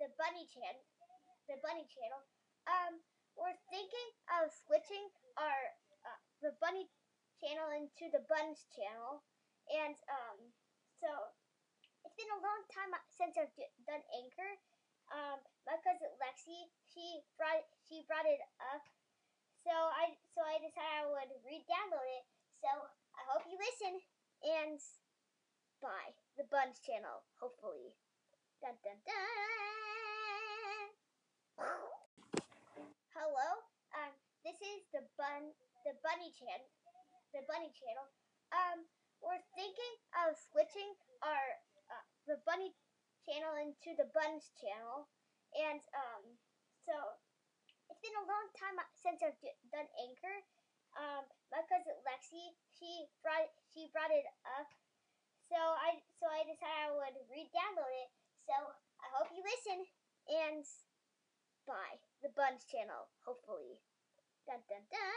the bunny channel the bunny channel. Um, we're thinking of switching our uh, the bunny channel into the buns channel, and um, so it's been a long time since I've done Anchor. Um, my cousin Lexi she brought she brought it up, so I so I decided I would re-download it. So I hope you listen and bye the buns channel hopefully. Dun dun dun. The bunny channel the bunny channel. Um, we're thinking of switching our uh, the bunny channel into the buns channel, and um, so it's been a long time since I've done Anchor. Um, my cousin Lexi she brought she brought it up, so I so I decided I would re-download it. So I hope you listen and bye the buns channel hopefully. Dun dun dun.